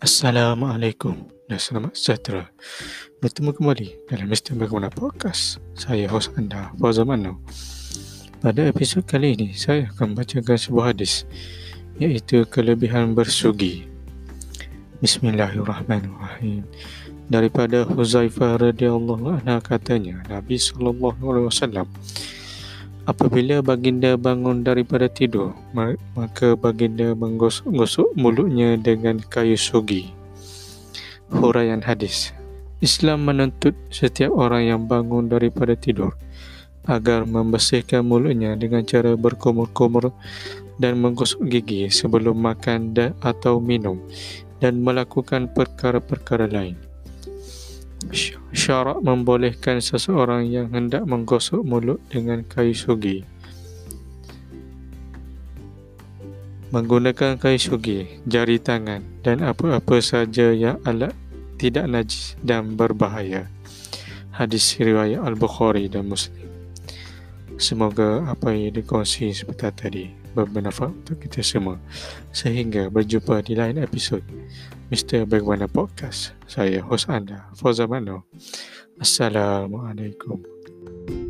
Assalamualaikum dan selamat sejahtera. Bertemu kembali dalam Mr. Bagaimana Podcast. Saya host anda, Fauzan Manu. Pada episod kali ini, saya akan bacakan sebuah hadis iaitu kelebihan bersugi. Bismillahirrahmanirrahim. Daripada Huzaifah radhiyallahu anha katanya, Nabi sallallahu alaihi wasallam Apabila baginda bangun daripada tidur, maka baginda menggosok-gosok mulutnya dengan kayu sugi. Huraian hadis Islam menuntut setiap orang yang bangun daripada tidur agar membersihkan mulutnya dengan cara berkumur-kumur dan menggosok gigi sebelum makan atau minum dan melakukan perkara-perkara lain syarak membolehkan seseorang yang hendak menggosok mulut dengan kayu sugi menggunakan kayu sugi, jari tangan dan apa-apa saja yang alat tidak najis dan berbahaya. Hadis riwayat Al-Bukhari dan Muslim. Semoga apa yang dikongsi sebentar tadi bermanfaat untuk kita semua. Sehingga berjumpa di lain episod Mr. Bagaimana Podcast. Saya hos anda, Fauzan Mano. Assalamualaikum. Thank you.